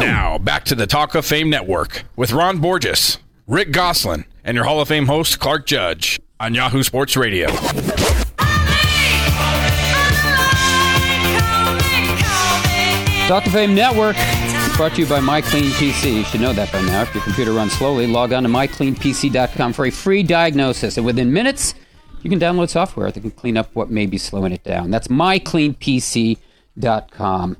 Now, back to the Talk of Fame Network with Ron Borges, Rick Gosselin, and your Hall of Fame host, Clark Judge, on Yahoo Sports Radio. Talk of Fame Network brought to you by MyCleanPC. You should know that by now. If your computer runs slowly, log on to mycleanpc.com for a free diagnosis. And within minutes, you can download software that can clean up what may be slowing it down. That's mycleanpc.com.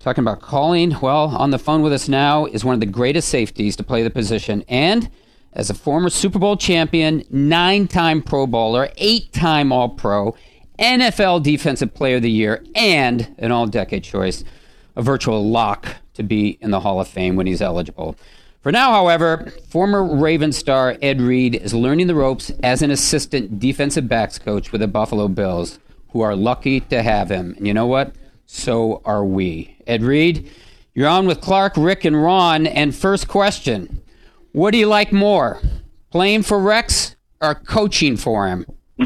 Talking about calling, well, on the phone with us now is one of the greatest safeties to play the position. And as a former Super Bowl champion, nine time Pro Bowler, eight time All Pro, NFL Defensive Player of the Year, and an all decade choice a virtual lock to be in the Hall of Fame when he's eligible. For now, however, former Raven star Ed Reed is learning the ropes as an assistant defensive backs coach with the Buffalo Bills, who are lucky to have him. And you know what? So are we. Ed Reed, you're on with Clark, Rick, and Ron. And first question What do you like more, playing for Rex or coaching for him?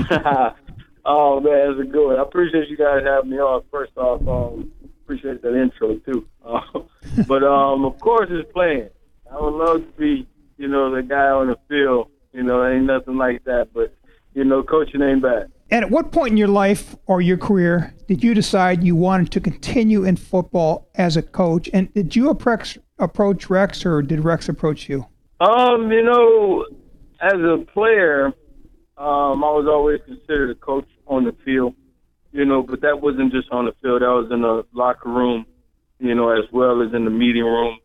oh, man, that's a good one. I appreciate you guys having me on. First off, um, appreciate that intro too. Uh, but um, of course, it's playing. I would love to be, you know, the guy on the field. You know, ain't nothing like that. But you know, coaching ain't bad. And at what point in your life or your career did you decide you wanted to continue in football as a coach? And did you approach Rex, or did Rex approach you? Um, you know, as a player, um, I was always considered a coach on the field you know, but that wasn't just on the field. That was in the locker room, you know, as well as in the meeting room.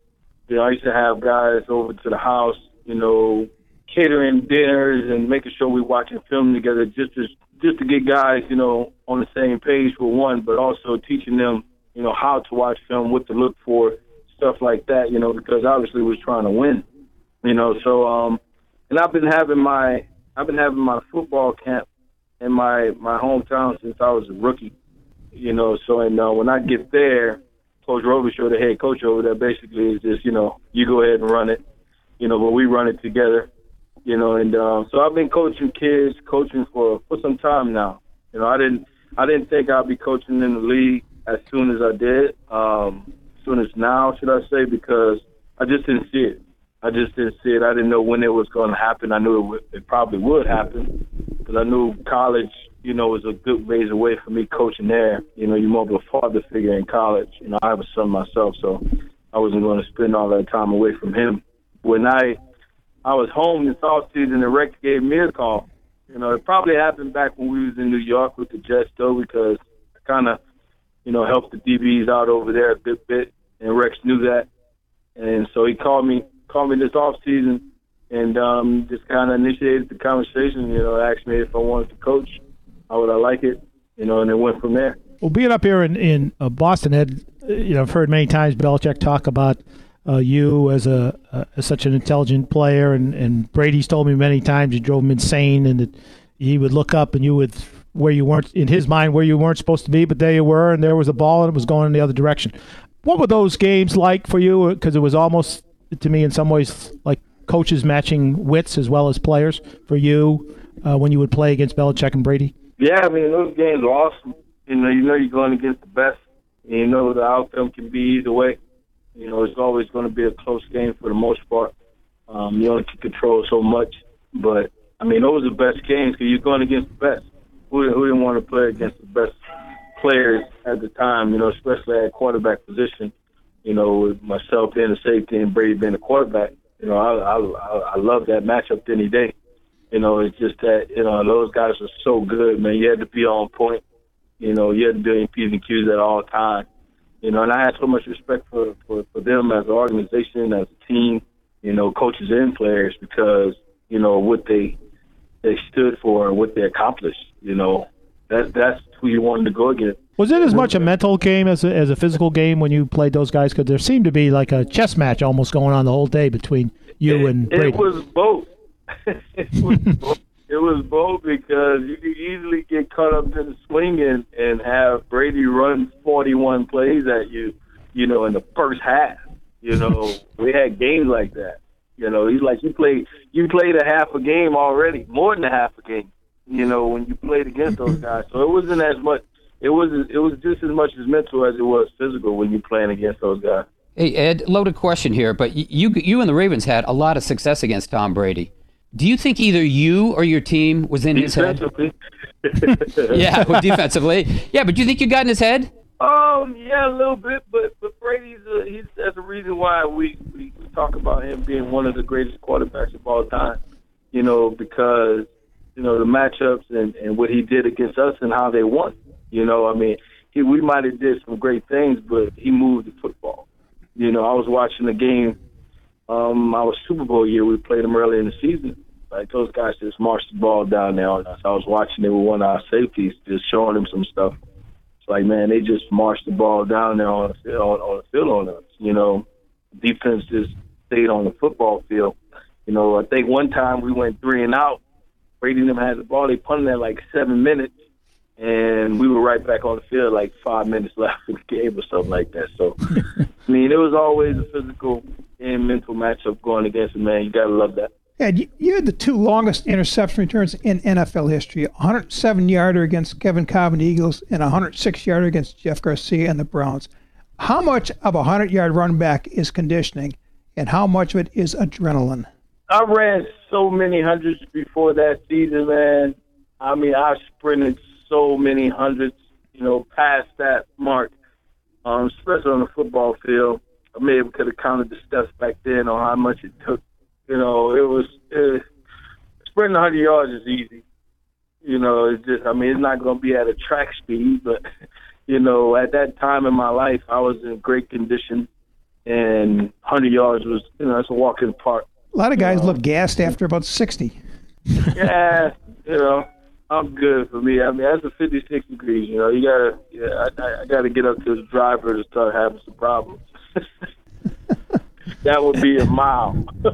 You know, I used to have guys over to the house, you know, catering dinners and making sure we watching film together just to just to get guys, you know, on the same page for one, but also teaching them, you know, how to watch film, what to look for, stuff like that, you know, because obviously we're trying to win. You know, so um and I've been having my I've been having my football camp in my my hometown since I was a rookie. You know, so and uh, when I get there, Coach Robichaux, the head coach over there, basically is just you know you go ahead and run it. You know, but we run it together. You know, and um, so I've been coaching kids, coaching for for some time now. You know, I didn't I didn't think I'd be coaching in the league as soon as I did. Um, as soon as now, should I say? Because I just didn't see it. I just didn't see it. I didn't know when it was going to happen. I knew it, would, it probably would happen because I knew college, you know, was a good ways away for me coaching there. You know, you're more of a father figure in college. You know, I have a son myself, so I wasn't going to spend all that time away from him. When I I was home this off season, the Rex gave me a call. You know, it probably happened back when we was in New York with the Jets, though, because I kind of, you know, helped the DBs out over there a good bit, and Rex knew that, and so he called me called me this off season and um, just kind of initiated the conversation. You know, asked me if I wanted to coach, how would I like it, you know, and it went from there. Well, being up here in in uh, Boston, Ed, you know, I've heard many times Belichick talk about uh, you as a uh, as such an intelligent player, and and Brady's told me many times you drove him insane, and that he would look up and you would where you weren't in his mind where you weren't supposed to be, but there you were, and there was a ball, and it was going in the other direction. What were those games like for you? Because it was almost to me in some ways like coaches matching wits as well as players for you uh, when you would play against Belichick and Brady? Yeah, I mean those games are awesome. You know, you know you're going against the best. And you know the outcome can be either way. You know, it's always going to be a close game for the most part. Um, you only can control so much, but I mean those are the best games because you're going against the best. Who, who didn't want to play against the best players at the time? You know, especially at quarterback position you know, with myself being a safety and Brady being a quarterback, you know, I I I love that matchup any day. You know, it's just that you know those guys are so good, man. You had to be on point. You know, you had to be in P's and Q's at all times. You know, and I had so much respect for for, for them as an organization, as a team. You know, coaches and players because you know what they they stood for what they accomplished. You know, that that's who you wanted to go against. Was it as much a mental game as a, as a physical game when you played those guys? Because there seemed to be like a chess match almost going on the whole day between you it, and Brady. It was both. it, was both. It was both because you could easily get caught up in the swing and, and have Brady run 41 plays at you, you know, in the first half. You know, we had games like that. You know, he's like you played you played a half a game already, more than a half a game. You know, when you played against those guys, so it wasn't as much it was it was just as much as mental as it was physical when you're playing against those guys. Hey Ed, loaded question here, but you you and the Ravens had a lot of success against Tom Brady. Do you think either you or your team was in his head? yeah, well, defensively. Yeah, but do you think you got in his head? Um, yeah, a little bit, but but Brady's a, he's that's a reason why we we talk about him being one of the greatest quarterbacks of all time. You know, because you know the matchups and and what he did against us and how they won. You know, I mean, he we might have did some great things, but he moved the football. You know, I was watching the game. Um, our Super Bowl year, we played them early in the season. Like those guys just marched the ball down there on us. I was watching it with one of our safeties, just showing them some stuff. It's like, man, they just marched the ball down there on the field, on, on the field on us. You know, defense just stayed on the football field. You know, I think one time we went three and out. Brady them had the ball. They punted at like seven minutes, and we were right back on the field like five minutes left in the game or something like that. So, I mean, it was always a physical and mental matchup going against him, man. You got to love that. Ed, you, you had the two longest interception returns in NFL history 107 yarder against Kevin Kolb and the Eagles, and 106 yarder against Jeff Garcia and the Browns. How much of a 100 yard run back is conditioning, and how much of it is adrenaline? I ran so many hundreds before that season, man. I mean, I sprinted so many hundreds, you know, past that mark, um, especially on the football field. I maybe could have counted the steps back then on how much it took. You know, it was it, sprinting 100 yards is easy. You know, it's just, I mean, it's not going to be at a track speed, but, you know, at that time in my life, I was in great condition, and 100 yards was, you know, it's a walk in the park. A lot of guys look gassed after about 60. yeah, you know, I'm good for me. I mean, that's a 56 degrees. You know, you gotta, yeah, I, I gotta get up to the driver to start having some problems. that would be a mile.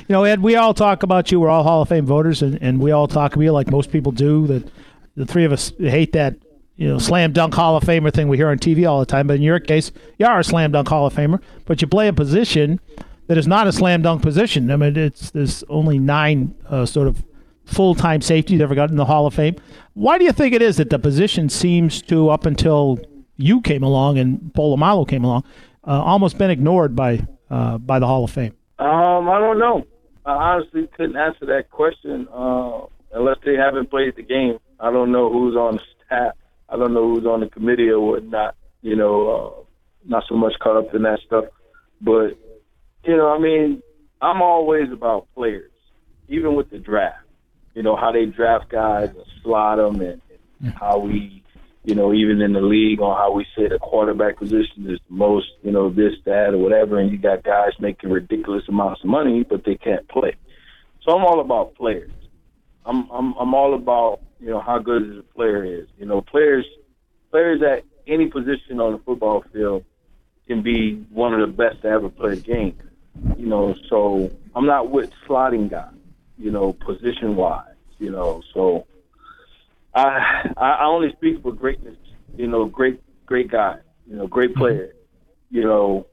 you know, Ed, we all talk about you. We're all Hall of Fame voters, and, and we all talk about you like most people do. That the three of us hate that you know slam dunk Hall of Famer thing we hear on TV all the time. But in your case, you are a slam dunk Hall of Famer, but you play a position that is not a slam dunk position. I mean, it's there's only nine uh, sort of full time safeties ever got in the Hall of Fame. Why do you think it is that the position seems to, up until you came along and Polamalu came along, uh, almost been ignored by uh, by the Hall of Fame? Um, I don't know. I honestly couldn't answer that question uh, unless they haven't played the game. I don't know who's on the staff. I don't know who's on the committee or whatnot. You know, uh, not so much caught up in that stuff. But you know, I mean, I'm always about players, even with the draft you know, how they draft guys and slot them and, and how we, you know, even in the league on how we say the quarterback position is the most, you know, this, that, or whatever. And you got guys making ridiculous amounts of money, but they can't play. So I'm all about players. I'm I'm I'm all about you know how good a player is. You know, players players at any position on the football field can be one of the best to ever play the game. You know, so I'm not with slotting guys you know, position wise, you know. So I I only speak for greatness, you know, great great guy, you know, great mm-hmm. player, you know,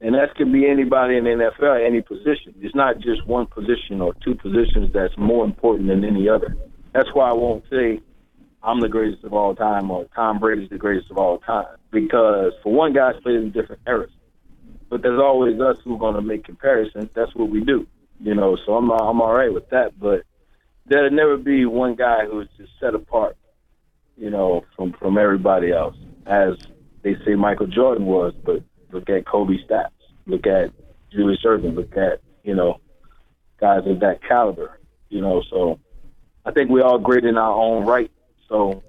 and that can be anybody in the NFL, any position. It's not just one position or two positions that's more important than any other. That's why I won't say I'm the greatest of all time or Tom Brady's the greatest of all time because for one, guys played in different eras. But there's always us who are going to make comparisons. That's what we do you know. So I'm I'm all right with that, but there'll never be one guy who's just set apart, you know, from from everybody else, as they say Michael Jordan was. But look at Kobe stats, look at Julius Erving, look at you know guys of that caliber, you know. So I think we're all great in our own right. So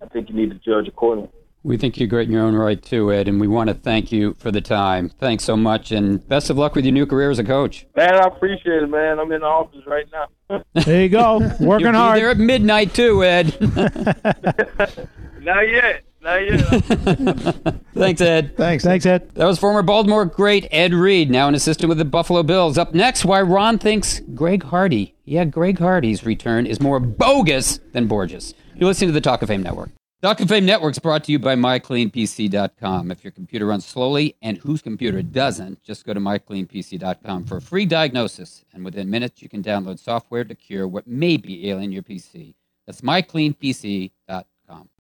I think you need to judge accordingly. We think you're great in your own right too, Ed, and we want to thank you for the time. Thanks so much, and best of luck with your new career as a coach. Man, I appreciate it, man. I'm in the office right now. there you go, working You'll hard. Be there at midnight too, Ed. Not yet. Not yet. Thanks, Ed. Thanks. Thanks, Ed. That was former Baltimore great Ed Reed, now an assistant with the Buffalo Bills. Up next, why Ron thinks Greg Hardy, yeah, Greg Hardy's return is more bogus than Borges. You're listening to the Talk of Fame Network. Of Fame Network is brought to you by MyCleanPC.com. If your computer runs slowly and whose computer doesn't, just go to MyCleanPC.com for a free diagnosis. And within minutes, you can download software to cure what may be ailing your PC. That's MyCleanPC.com.